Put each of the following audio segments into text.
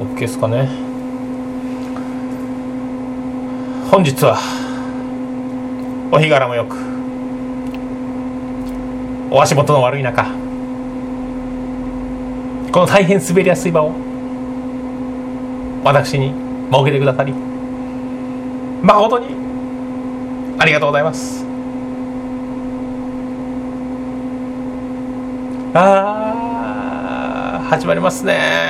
OK ですかね。本日はお日柄もよくお足元の悪い中この大変滑りやすい場を私に設けてくださり誠にありがとうございます。あー始まりますね。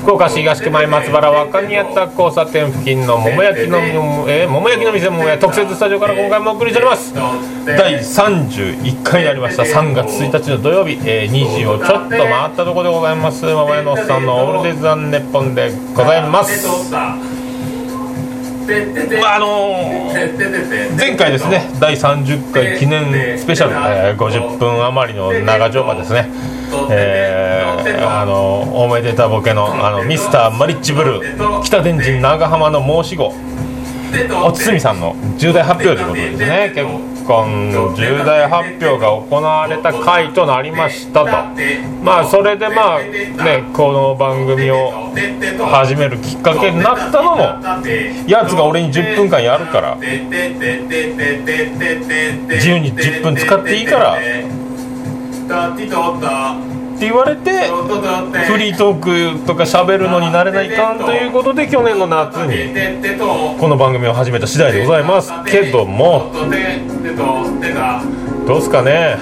福岡市東区前松原若宮田交差点付近の桃焼きの、えー桃焼きの店桃屋特設スタジオから今回もお送りしております。第31回になりました。3月1日の土曜日、えー2時をちょっと回ったところでございます。桃屋のおっさんのオールデイズ・ザンネッポンでございます。まああのー前回ですね第30回記念スペシャル、えー50分余りの長丁場ですね。えーあのおめでたボケのあのミスターマリッジブルー北天神長浜の申し子お堤さんの重大発表ということですね結婚の重大発表が行われた回となりましたと。まあそれでまあねこの番組を始めるきっかけになったのもやつが俺に10分間やるから自由に10分使っていいから。って言われてフリートークとか喋るのに慣れないかんということで去年の夏にこの番組を始めた次第でございます。けども。どうすかね。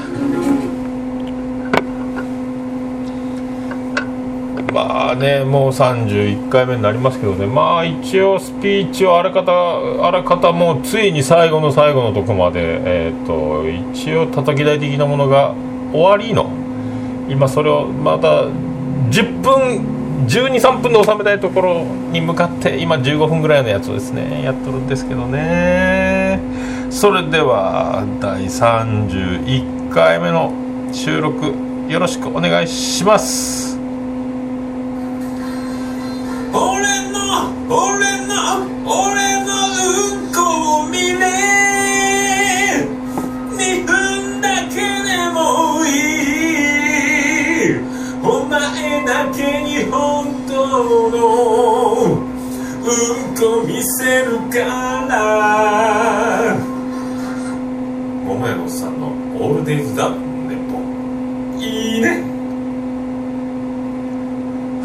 まあねもう31回目になりますけどね。まあ一応スピーチをあらかたあらかたもうついに最後の最後のとこまでえっ、と一応叩き台的なものが終わりの今それをまた10分123分で収めたいところに向かって今15分ぐらいのやつをですねやっとるんですけどね。それでは第31回目の収録よろしくお願いします。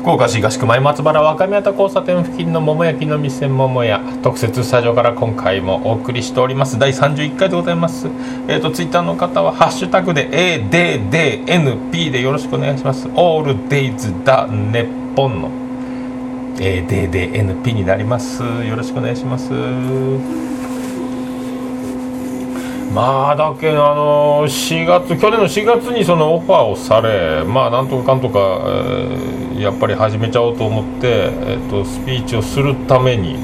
福岡市東区前松原若宮田交差点付近の桃焼きの店桃屋。特設スタジオから今回もお送りしております。第31回でございます。えっ、とツイッターの方はハッシュタグで ADDNP でよろしくお願いします。オールデイズだネッポンの ADDNP になります。よろしくお願いします。まあだけどあの4月去年の4月にそのオファーをされまあなんとかかんとか、えーやっぱり始めちゃおうと思って、えー、とスピーチをするために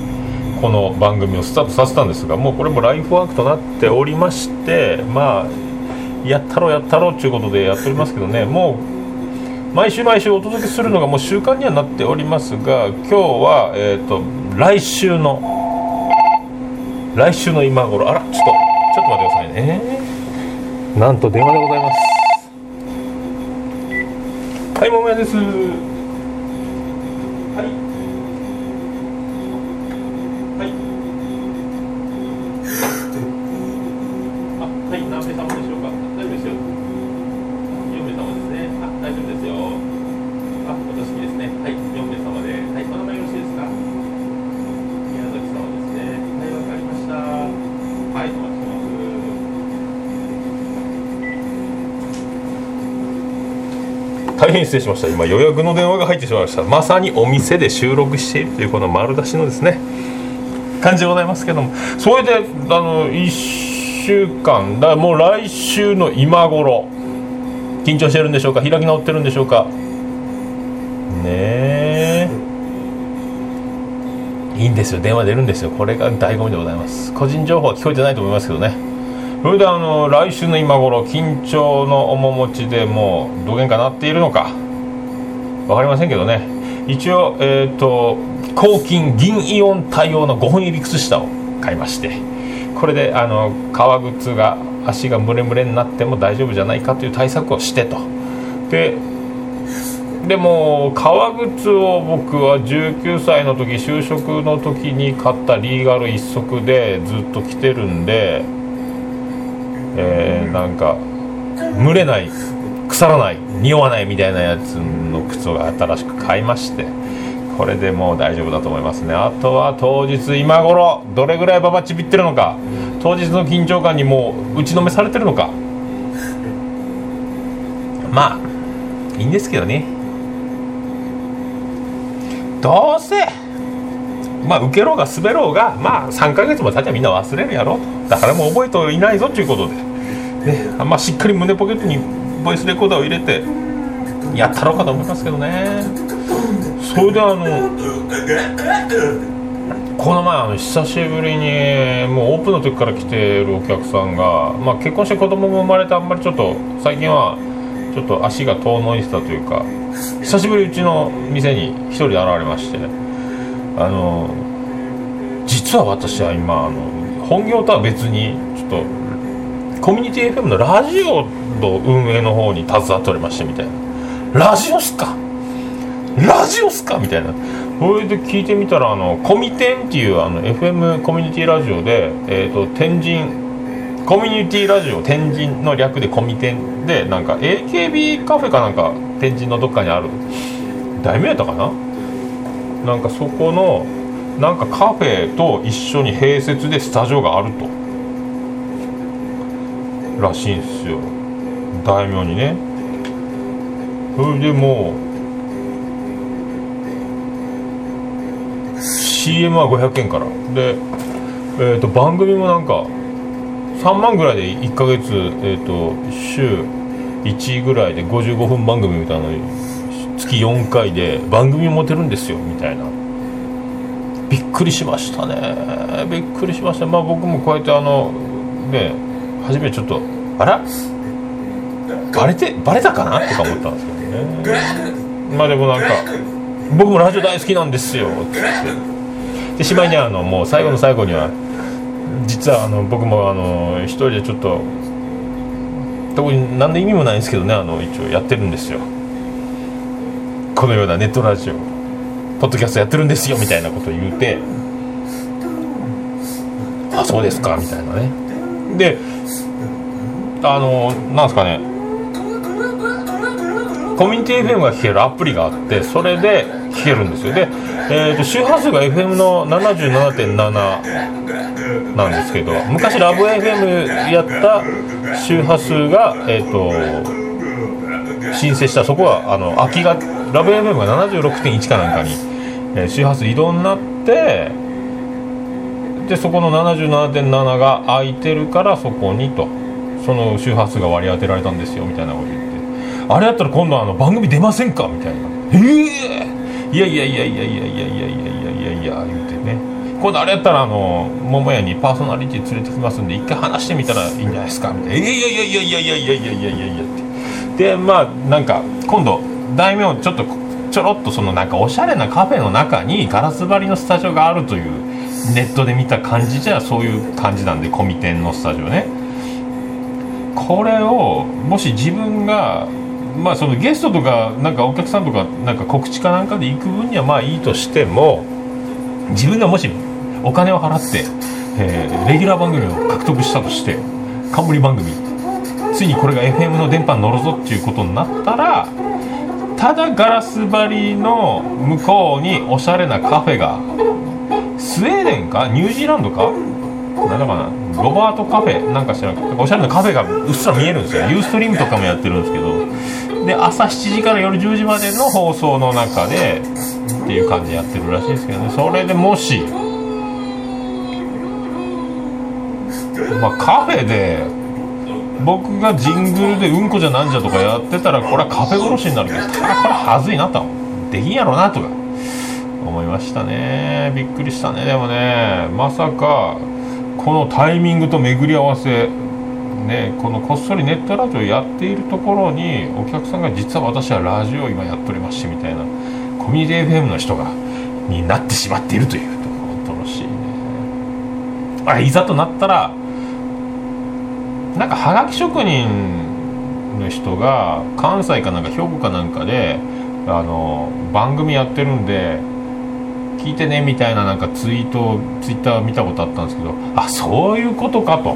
この番組をスタートさせたんですがもうこれもライフワークとなっておりましてまあやったろうやったろうっていうことでやっておりますけどねもう毎週毎週お届けするのがもう習慣にはなっておりますが今日は、えー、と来週の来週の今頃あらちょっとちょっと待ってくださいね。なんと電話でございます。はい桃屋ですはいはいあはい何名様でしょうか大丈夫ですよ4名様ですねあ大丈夫ですよあ私ですねはい4名様ではいお名前よろしいですか宮崎様ですねはいわかりましたはいお待ちしてます変失礼しました。今予約の電話が入ってしまいました。まさにお店で収録しているというこの丸出しのですね感じでございますけども。それであの1週間だもう来週の今頃緊張してるんでしょうか？開き直ってるんでしょうか？ねえ。いいんですよ。電話出るんですよ。これが醍醐味でございます。個人情報は聞こえてないと思いますけどね。それであの来週の今頃緊張の面持ちでもうどげんかなっているのか。分かりませんけどね。一応えっ、ー、と抗菌銀イオン対応の5本入り靴下を買いまして。これであの革靴が足がムレムレになっても大丈夫じゃないかという対策をしてと。ででも革靴を僕は19歳の時就職の時に買ったリーガル一足でずっと着てるんでえー、なんか蒸れない腐らない匂わないみたいなやつの靴を新しく買いましてこれでもう大丈夫だと思いますね。あとは当日今頃どれぐらいババちびってるのか当日の緊張感にもう打ちのめされてるのか。まあいいんですけどね。どうせまあ受けろうが滑ろうがまあ3か月も経ちゃみんな忘れるやろ。だからもう覚えていないぞということで、ねまあ、しっかり胸ポケットにボイスレコーダーを入れてやったろうかと思いますけどね。それであのこの前あの久しぶりにもうオープンの時から来てるお客さんが、まあ、結婚して子供も生まれてあんまりちょっと最近はちょっと足が遠のいてたというか久しぶりうちの店に1人で現れましてあの実は私は今あの本業とは別にちょっとコミュニティ FM のラジオの運営の方に携わっておりましてみたいな。ラジオっすか？ラジオっすか？みたいな。それで聞いてみたらあのコミテンっていうあの FM コミュニティラジオで、えーと天神コミュニティラジオ天神の略でコミテンでなんか AKB カフェかなんか天神のどっかにある。題名やったかな？なんかそこのなんかカフェと一緒に併設でスタジオがあると。らしいんですよ。大名にね。それでもう CM は500円から。で、えー、と番組もなんか3万ぐらいで1ヶ月、えーと、週1ぐらいで55分番組みたいなのに月4回で番組持てるんですよみたいな。びっくりしましたね。びっくりしました。まあ僕もこうやってあのね初めちょっとあら？バレてバレたかな？とか思ったんですけどね。まあでもなんか僕もラジオ大好きなんですよ。ってでしまいにあのもう最後の最後には実はあの僕もあの一人でちょっと特に何の意味もないんですけどねあの一応やってるんですよ。このようなネットラジオポッドキャストやってるんですよみたいなことを言うてあそうですかみたいなね。であのなんですかね。コミュニティ FM が聴けるアプリがあってそれで聴けるんですよ。で、えーと、周波数が FM の77.7なんですけど昔ラブ FM やった周波数が、えーと、申請したそこはあの空きがラブ FM が76.1かなんかに、えー、周波数移動になってでそこの77.7が空いてるからそこにと。その周波数が割り当てられたんですよみたいなこと言って。あれやったら今度あの番組出ませんか？みたいな。ええー、いやいやいやいやいやいやいやいやいやいや言うてね今度あれやったらあの桃屋にパーソナリティ連れてきますんで一回話してみたらいいんじゃないですかみたいな「いやいやいやいやいやいやいやいやいやいや」ってでまあなんか今度大名ちょっとちょろっとそのなんかおしゃれなカフェの中にガラス張りのスタジオがあるというネットで見た感じじゃそういう感じなんでコミテンのスタジオね。これをもし自分がまあそのゲストとかなんかお客さんとかなんか告知かなんかで行く分にはまあいいとしても自分がもしお金を払って、えー、レギュラー番組を獲得したとして冠番組ついにこれが FM の電波に乗るぞっていうことになったらただガラス張りの向こうにおしゃれなカフェがスウェーデンか？ニュージーランドか？なんだかな？ロバートカフェ？なんか知らん。おしゃれなカフェがうっすら見えるんですよ。ユーストリームとかもやってるんですけど。で朝7時から夜10時までの放送の中でっていう感じでやってるらしいですけどね。それでもしまあ、カフェで僕がジングルでうんこじゃなんじゃとかやってたらこれはカフェ殺しになるけどただこれはずいなと。できんやろうなとか。思いましたね。びっくりしたね。でもねまさかこのタイミングと巡り合わせねこのこっそりネットラジオやっているところにお客さんが実は私はラジオを今やっておりましてみたいなコミュニティ FM の人がになってしまっているというところ恐ろしいね。あいざとなったらなんかはがき職人の人が関西かなんか兵庫かなんかであの番組やってるんで聞いてねみたいななんかツイートツイッター見たことあったんですけどあそういうことかと。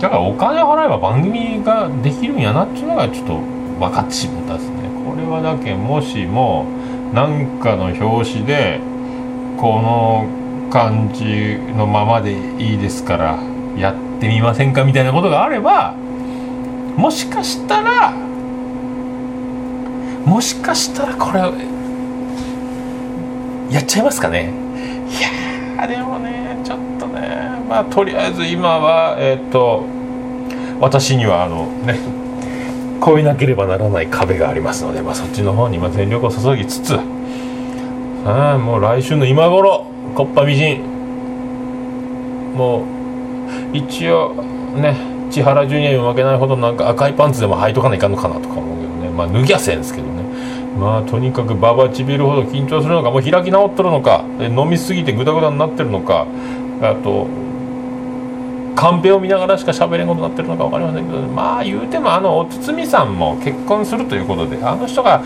だからお金払えば番組ができるんやなっていうのがちょっと分かってしまったですね。これはだけもしも何かの表紙でこの感じのままでいいですからやってみませんかみたいなことがあればもしかしたらもしかしたらこれやっちゃいますかね。いやでもねちょっとねまあとりあえず今はえっ、と私にはあのね越えなければならない壁がありますので、まあ、そっちの方に全力を注ぎつつああもう来週の今頃コッパみじんもう一応ね千原ジュニアに負けないほどなんか赤いパンツでも履いとかないかんのかなとか思うけどね。まあ脱ぎゃせんですけど。まあとにかくババちびるほど緊張するのかもう開き直っとるのか飲みすぎてグダグダになってるのかあとカンペを見ながらしか喋れんことになってるのか分かりませんけどまあ言うてもあのお堤さんも結婚するということであの人が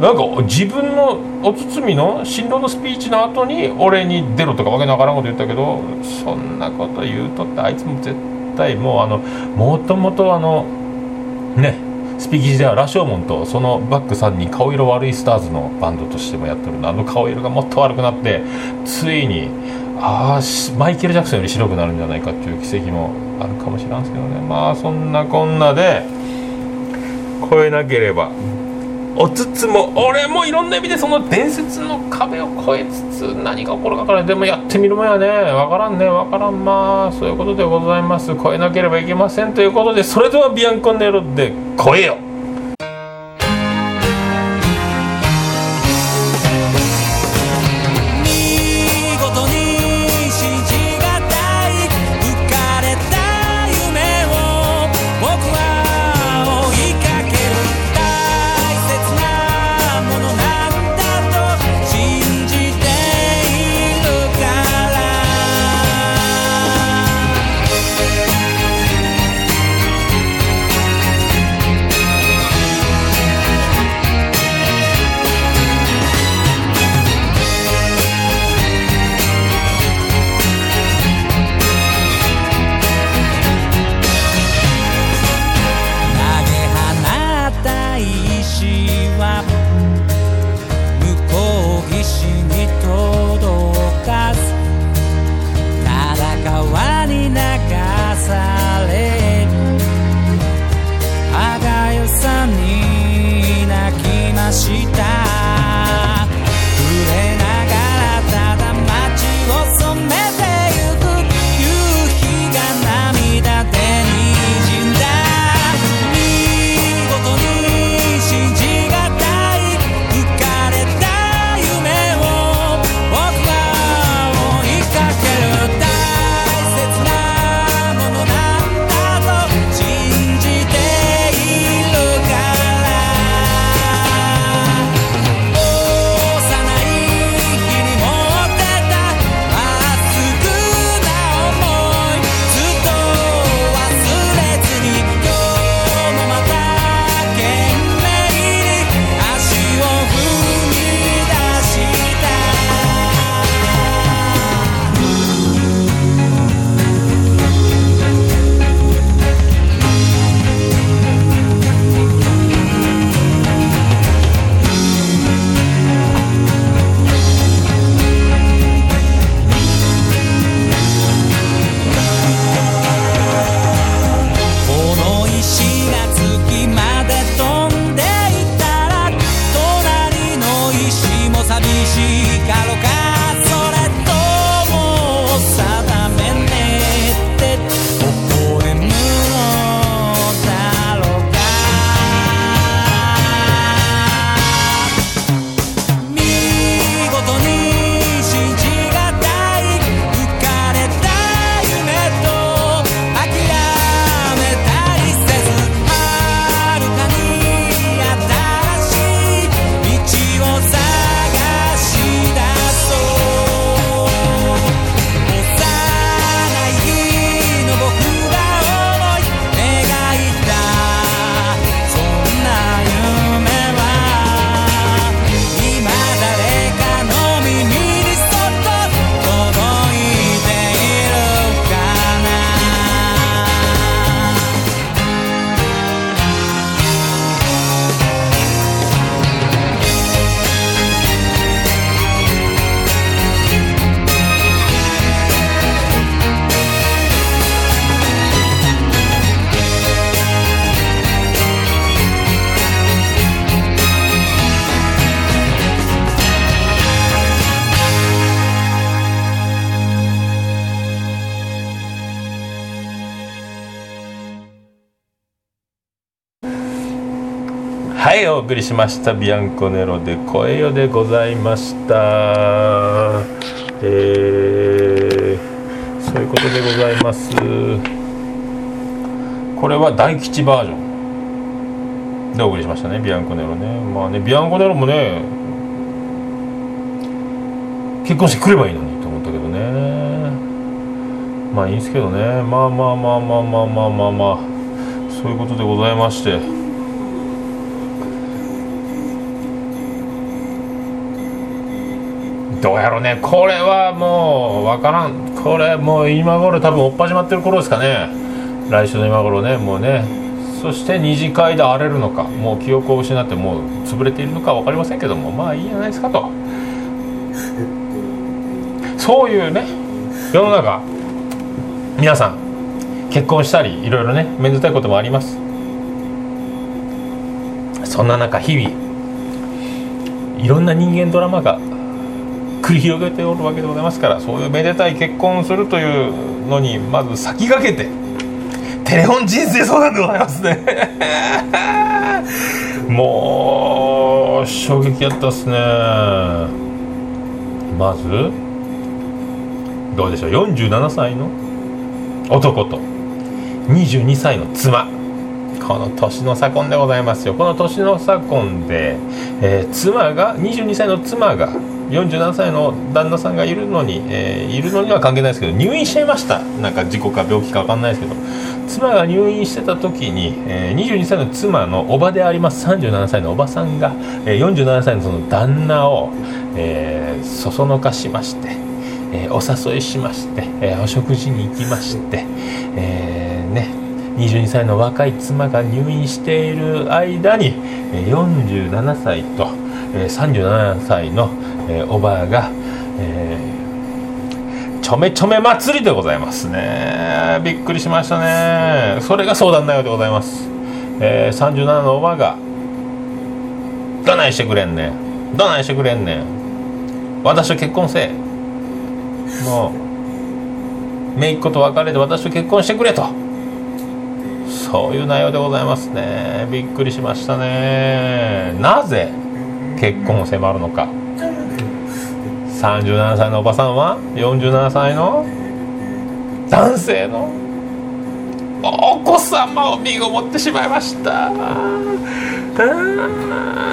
なんか自分のお堤の新郎のスピーチの後に俺に出ろとかわけのわからんこと言ったけどそんなこと言うとってあいつも絶対もうあのもともとあのねスピーキーでは羅生門とそのバックさんに顔色悪いスターズのバンドとしてもやってるんであの顔色がもっと悪くなってついにあマイケル・ジャクソンより白くなるんじゃないかっていう奇跡もあるかもしれんすけどね。まあそんなこんなで超えなければおつつも俺もいろんな意味でその伝説の壁を越えつつ何が起こるかからでもやってみるもんやね。わからんね。わからんまあそういうことでございます。越えなければいけませんということでそれではビアンコネロで越えよ送りしましたビアンコネロで声よでございました。えー、そういうことでございます。これは大吉バージョン。でお送りしましたねビアンコネロね。まあねビアンコネロもね結婚してくればいいのにと思ったけどね。まあいいんですけどね。まあまあまあまあまあまあまあまあ。そういうことでございまして。どうやろうね。これはもう分からん。これもう今頃多分追っ始まってる頃ですかね。来週の今頃ねもうね。そして二次会で荒れるのか。もう記憶を失ってもう潰れているのか分かりませんけども。まあいいじゃないですかと。そういうね世の中。皆さん結婚したりいろいろねめんどくさいこともあります。そんな中日々いろんな人間ドラマが繰り広げておるわけでございますからそういうめでたい結婚をするというのにまず先駆けてテレフォン人生相談でございますね。もう衝撃やったっすね。まずどうでしょう？47歳の男と22歳の妻。この年の差婚でございますよ。この年の差婚で、えー妻が22歳の妻が47歳の旦那さんがいるのに、えーいるのには関係ないですけど入院しちゃいました。なんか事故か病気か分かんないですけど。妻が入院してた時に、えー22歳の妻のおばであります。37歳のおばさんが、えー47歳のその旦那を、えーそそのかしまして、えーお誘いしまして、えーお食事に行きまして、えーね22歳の若い妻が入院している間に47歳と、37歳の、えーおばあが、えーちょめちょめ祭りでございますね。びっくりしましたね。それが相談内容でございます、えー37のおばあが「どないしてくれんねん。どないしてくれんねん。私と結婚せえ。もう姪っ子と別れて私と結婚してくれ」と。そういう内容でございますね。びっくりしましたね。なぜ結婚を迫るのか。37歳のおばさんは47歳の男性のお子様を身ごもってしまいました。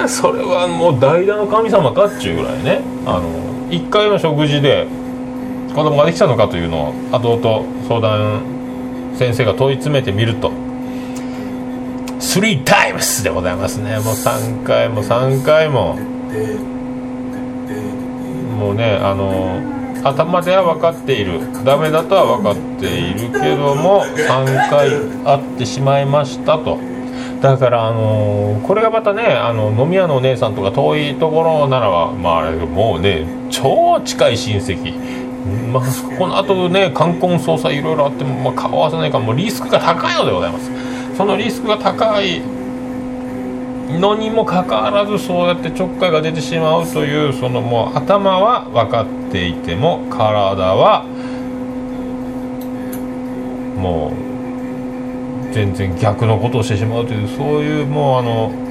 それはもう代打の神様かっちゅうぐらいね。あの1回の食事で子供ができたのかというのを後々相談先生が問い詰めてみると3 times でございますね。もう3回も3回も。もうねあの頭では分かっている。ダメだとは分かっているけども3回会ってしまいましたと。だからあのこれがまたねあの飲み屋のお姉さんとか遠いところならばまああれもうね超近い親戚。まあ、この後ね冠婚葬祭いろいろあっても、まあ、顔合わせないからもうリスクが高いのでございます。そのリスクが高いのにもかかわらずそうやってちょっかいが出てしまうというそのもう頭は分かっていても体はもう全然逆のことをしてしまうというそういうもうあの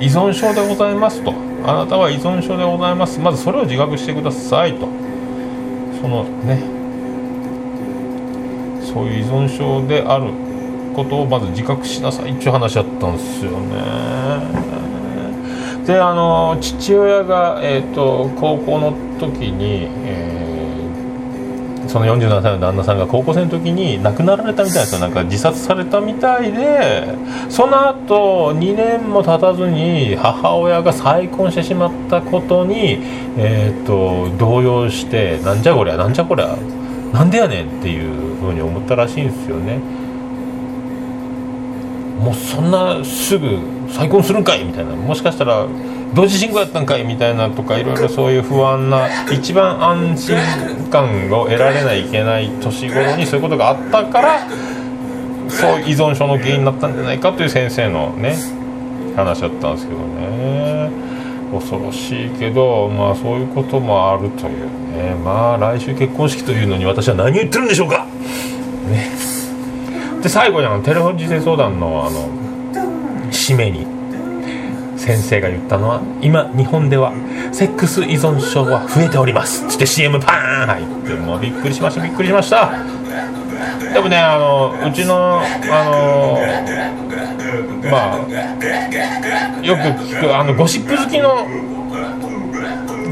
依存症でございますと。あなたは依存症でございます。まずそれを自覚してくださいと。そのね。そういう依存症である。ことをまず自覚しなさいっていう話だったんですよね。であの父親が、えー、と高校の時に、えーその47歳の旦那さんが高校生の時に亡くなられたみたいですよ。なんか自殺されたみたいでその後2年も経たずに母親が再婚してしまったことに、えー、と動揺してなんじゃこりゃなんじゃこりゃなんでやねんっていうふうに思ったらしいんですよねもうそんなすぐ再婚するんかいみたいなもしかしたら同時進行やったんかいみたいなとかいろいろそういう不安な一番安心感を得られないいけない年頃にそういうことがあったからそう依存症の原因になったんじゃないかという先生のね話だったんですけどね。恐ろしいけどまあそういうこともあるというね。まあ来週結婚式というのに私は何を言ってるんでしょうか。ね。で最後にあのテレフォン人生相談のあの締めに先生が言ったのは今日本ではセックス依存症は増えております。つって CM パーン入ってもうびっくりしましたびっくりしました。でもねあのうちのあのまあよく聞くあのゴシップ好きの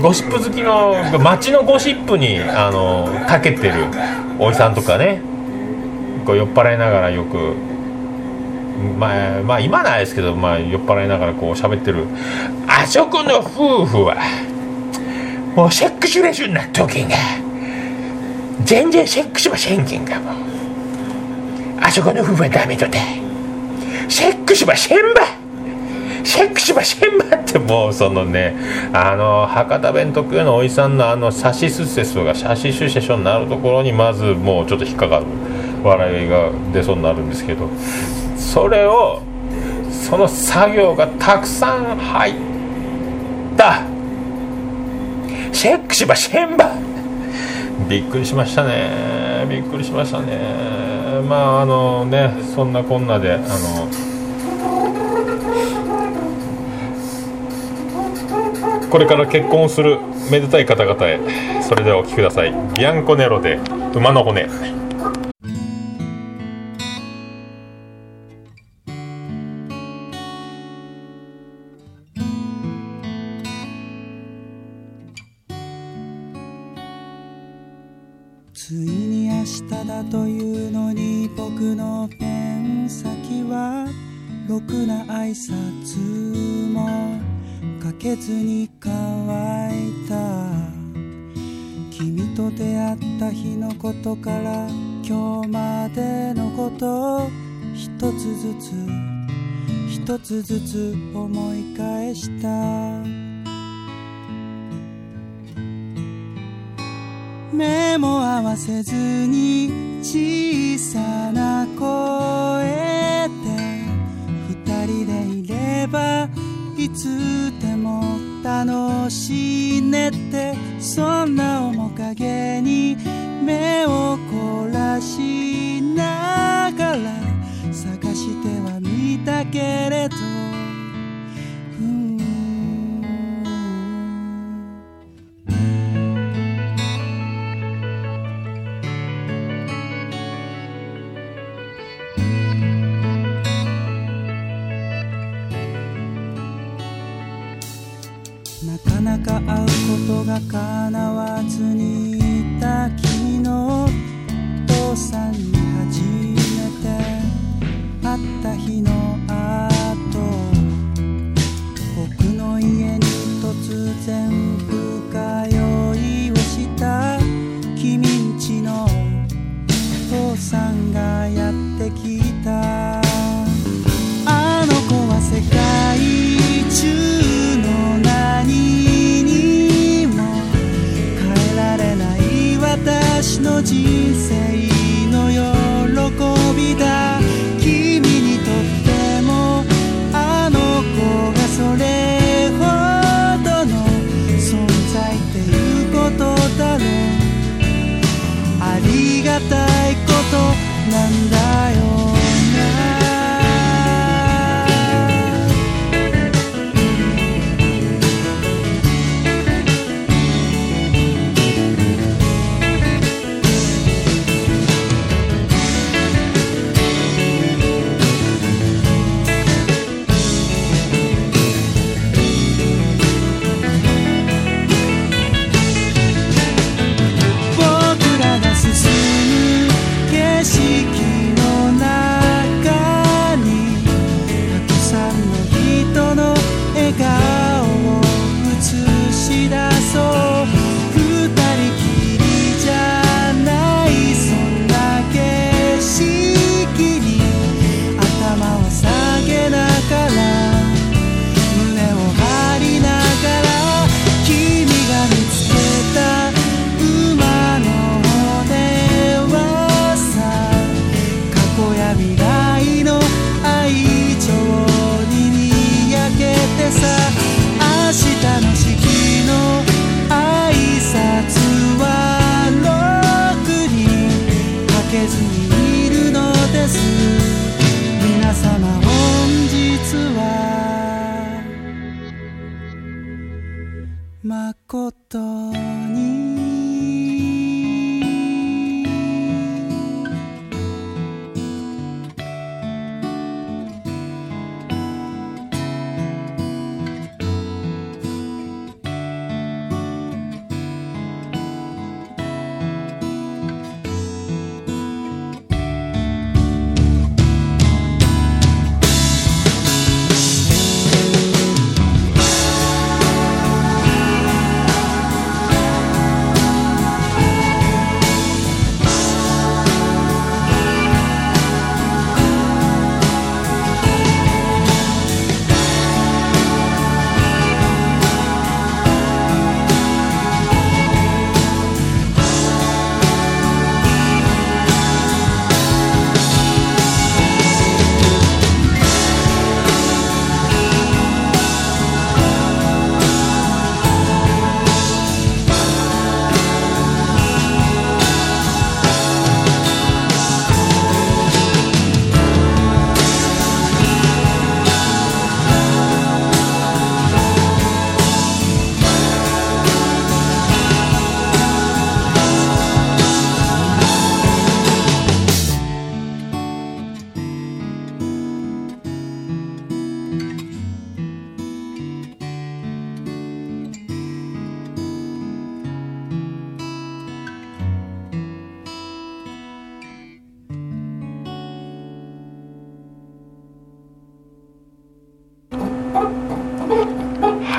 ゴシップ好きの街のゴシップにあの長けてるおじさんとかねこう酔っ払いながらよくまあ、まあ今ないですけど、まあ、酔っ払いながらこう喋ってる。あそこの夫婦はもうセックスレスになっとけんが全然セックスはせんけんがも。うあそこの夫婦はダメとて。セックスはせんば。セックスはせんばってもうそのねあの博多弁特有のおじさんのあのサシスセスがシャシシュシェショになるところにまずもうちょっと引っかかる。笑いが出そうになるんですけどそれをその作業がたくさん入った。セックスはせんばびっくりしましたね。びっくりしましたね。まああのねそんなこんなであのこれから結婚するめでたい方々へそれではお聴きください。ビアンコネロで馬の骨。挨拶もかけずに乾いた君と出会った日のことから今日までのことを一つずつ一つずつ思い返した。目も合わせずに小さな声ばいつでも楽しいねってそんな面影に目を凝らしながら探してはみたけれど魚は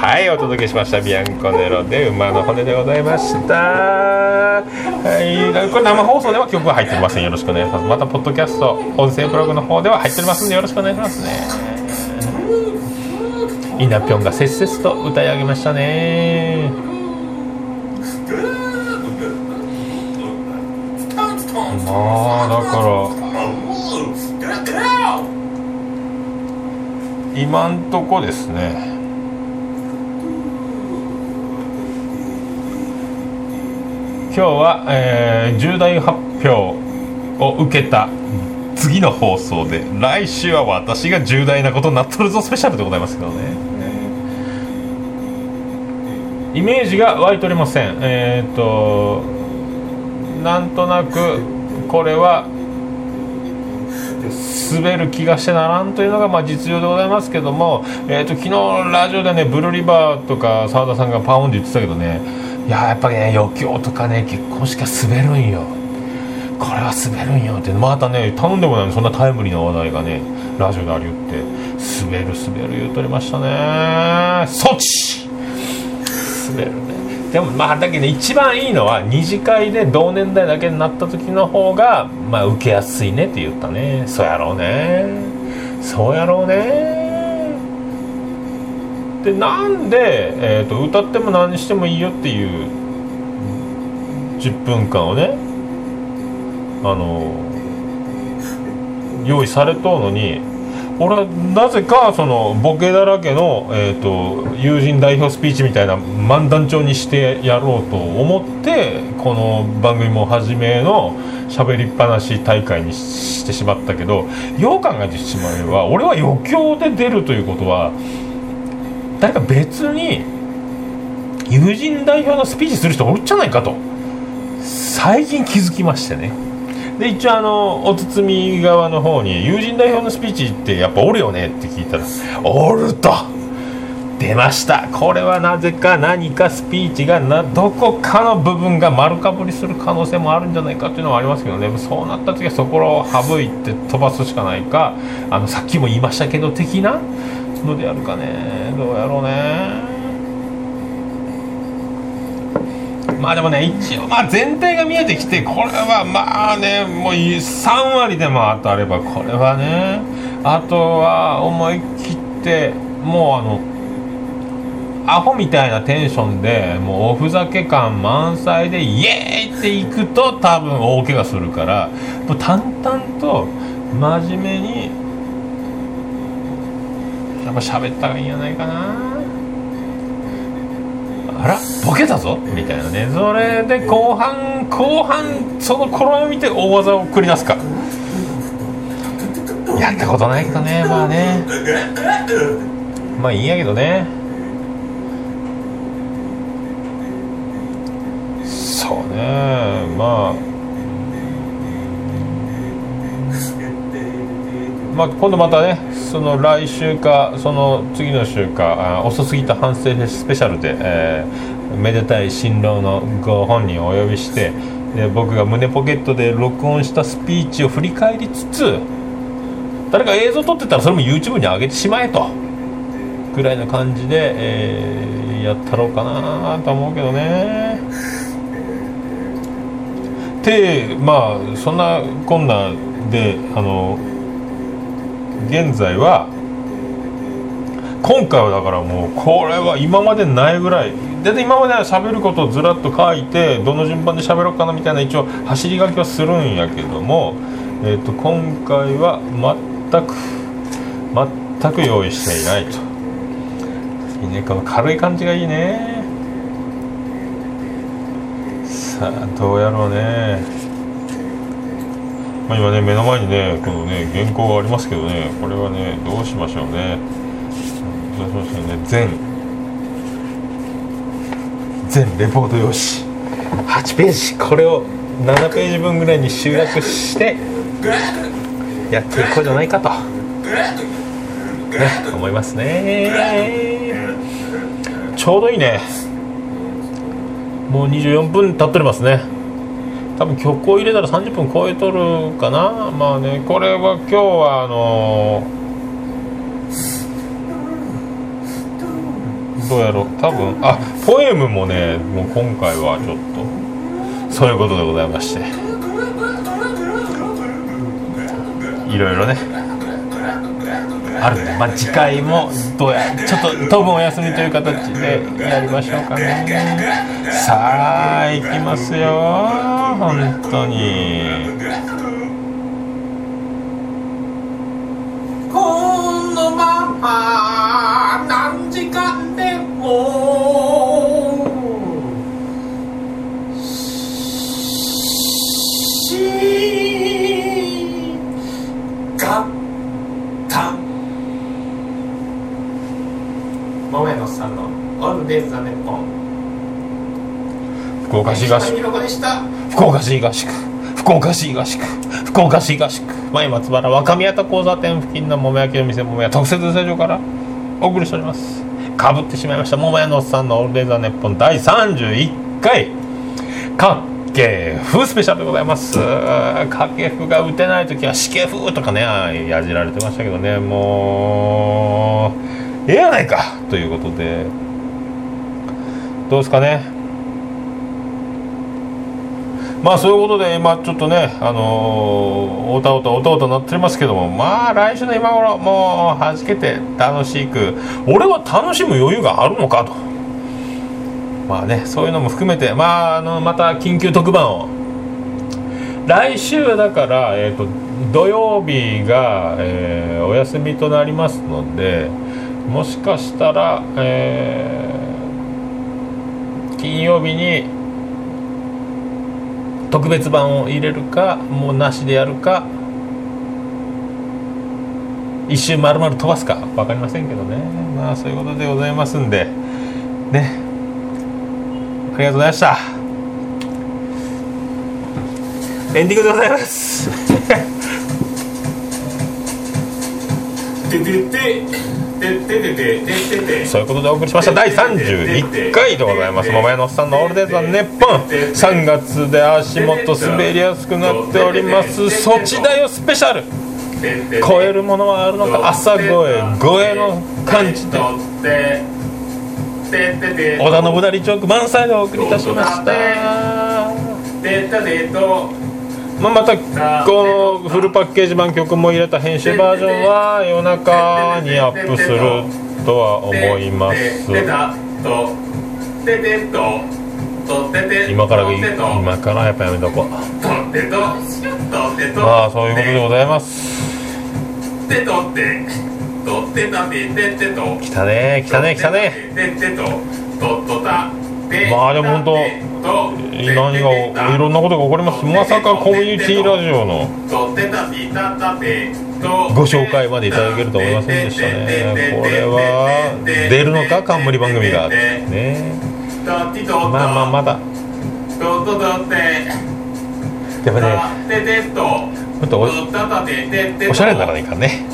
はいお届けしましたビアンコネロで馬の骨でございました。はいこれ生放送では曲は入っておりません。よろしくお願いします。またポッドキャスト音声ブログの方では入っておりますんでよろしくお願いしますね。イナピョンがせっせっと歌い上げましたね。まあだから今んとこですね。今日は、えー重大発表を受けた次の放送で来週は私が重大なことになっとるぞスペシャルでございますけどね。イメージが湧いておりません。えっ、となんとなくこれは滑る気がしてならんというのがまあ実情でございますけども、えー、と昨日ラジオでねブルーリバーとか澤田さんがパウンで言ってたけどねいややっぱりね余興とかね結婚式は滑るんよ。これは滑るんよって。またね頼んでもないそんなタイムリーな話題がねラジオであり言って。滑る滑る言うとりましたね。そっち滑る。でもまあだけど一番いいのは二次会で同年代だけになった時の方がまあ受けやすいねって言ったね。そうやろうね。そうやろうね。でなんで、えー、と歌っても何してもいいよっていう10分間をねあの用意されとうのに俺はなぜかそのボケだらけの、えー、と友人代表スピーチみたいな漫談調にしてやろうと思ってこの番組も初めの喋りっぱなし大会にししてしまったけどよう考えてしまえば俺は余興で出るということは誰か別に友人代表のスピーチする人おるんじゃないかと最近気づきましてね。で一応あのお包み側の方に友人代表のスピーチってやっぱおるよねって聞いたらおると。出ました。これはなぜか何かスピーチがなどこかの部分が丸かぶりする可能性もあるんじゃないかっていうのはありますけどね。そうなった時はそこを省いて飛ばすしかないかあのさっきも言いましたけど的なのでやるかね。どうやろうね。まあでもね一応まあ全体が見えてきてこれはまあねもう3割でも当たればこれはねあとは思い切ってもうあのアホみたいなテンションでもうおふざけ感満載でイエーイっていくと多分大怪我するからもう淡々と真面目にやっぱ喋った方がいいんじゃないかな。あらボケたぞ。みたいなね。それで後半後半その頃を見て大技を繰り出すか。やったことないけどねまあね。まあいいんやけどね。そうね。まあまあ、今度またねその来週かその次の週か遅すぎた反省スペシャルで、えーめでたい新郎のご本人をお呼びしてで僕が胸ポケットで録音したスピーチを振り返りつつ誰か映像撮ってたらそれも YouTube に上げてしまえとぐらいな感じで、えーやったろうかなと思うけどね。でまあそんなこんなであの現在は今回はだからもうこれは今までないぐらいでで今までは喋ることをずらっと書いてどの順番で喋ろうかなみたいな一応走り書きはするんやけども、えー、と今回は全く全く用意していないと。いいね。この軽い感じがいいね。さあどうやろうね。まあ、今ね目の前にねこのね原稿がありますけどねこれはねどうしましょうね。どうしましょうね。全。全レポート用紙。8ページ。これを7ページ分ぐらいに集約してやっていこうじゃないかと、ね、思いますね。ちょうどいいね。もう24分経っておりますね。多分曲を入れたら30分超えとるかな。まあねこれは今日はあのどうやろう。多分あポエムもねもう今回はちょっとそういうことでございまして。いろいろねあるんでまあ次回もどうやちょっと当分お休みという形でやりましょうかね。さあいきますよ本当に。このまま何時間でもしがた桃屋のさんのオールデイズ・ザ・ネッポン。福岡市合宿。ひろこでした福岡市合宿。福岡市合宿。福岡市合宿。前松原若宮田交差点付近の桃焼きの店桃屋。特設スタジオからお送りしております。かぶってしまいました。桃屋のおっさんのオールデイザーネッポン第31回。かっけ風スペシャルでございます。かけ風が打てない時はしけ風とかねやじられてましたけどね。もうええやないか。ということでどうですかね。まあそういうことで今ちょっとねあのー、おたおたおたおたなってますけどもまあ来週の今頃もうはじけて楽しく俺は楽しむ余裕があるのかと。まあねそういうのも含めてまああのまた緊急特番を。来週だから、えー、と土曜日が、えーお休みとなりますのでもしかしたら、えー金曜日に特別版を入れるかもうなしでやるか一周丸々飛ばすか分かりませんけどね。まあそういうことでございますんで。ね。ありがとうございました。エンディングでございます。でででそういうことでお送りしました第31回でございます桃屋のおっさんのオールデイズはネッポン3月で足元滑りやすくなっておりますそちだよスペシャル超えるものはあるのか朝声声の感じで織田信成チョーク満載でお送りいたしましたまあ、またこのフルパッケージ版曲も入れた編集バージョンは夜中にアップするとは思います。今から今からやっぱやめとこう。まあそういうことでございます。来たね来たね来たねまあでも本当何がいろんなことが起こります。まさかコミュニティラジオのご紹介までいただけると思いませんでしたね。これは出るのか冠番組が。ね。まあまあまだ。やっぱねたててともっとおおしゃれにならないからね。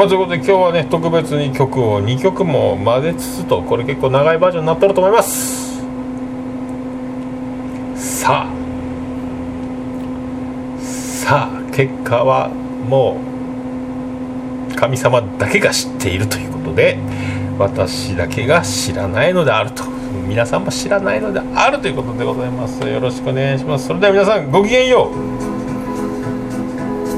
まあということで今日はね特別に曲を2曲も混ぜつつとこれ結構長いバージョンになっとると思います。さあ。さあ結果はもう神様だけが知っているということで私だけが知らないのであると。皆さんも知らないのであるということでございます。よろしくお願いします。それでは皆さんごきげんよう。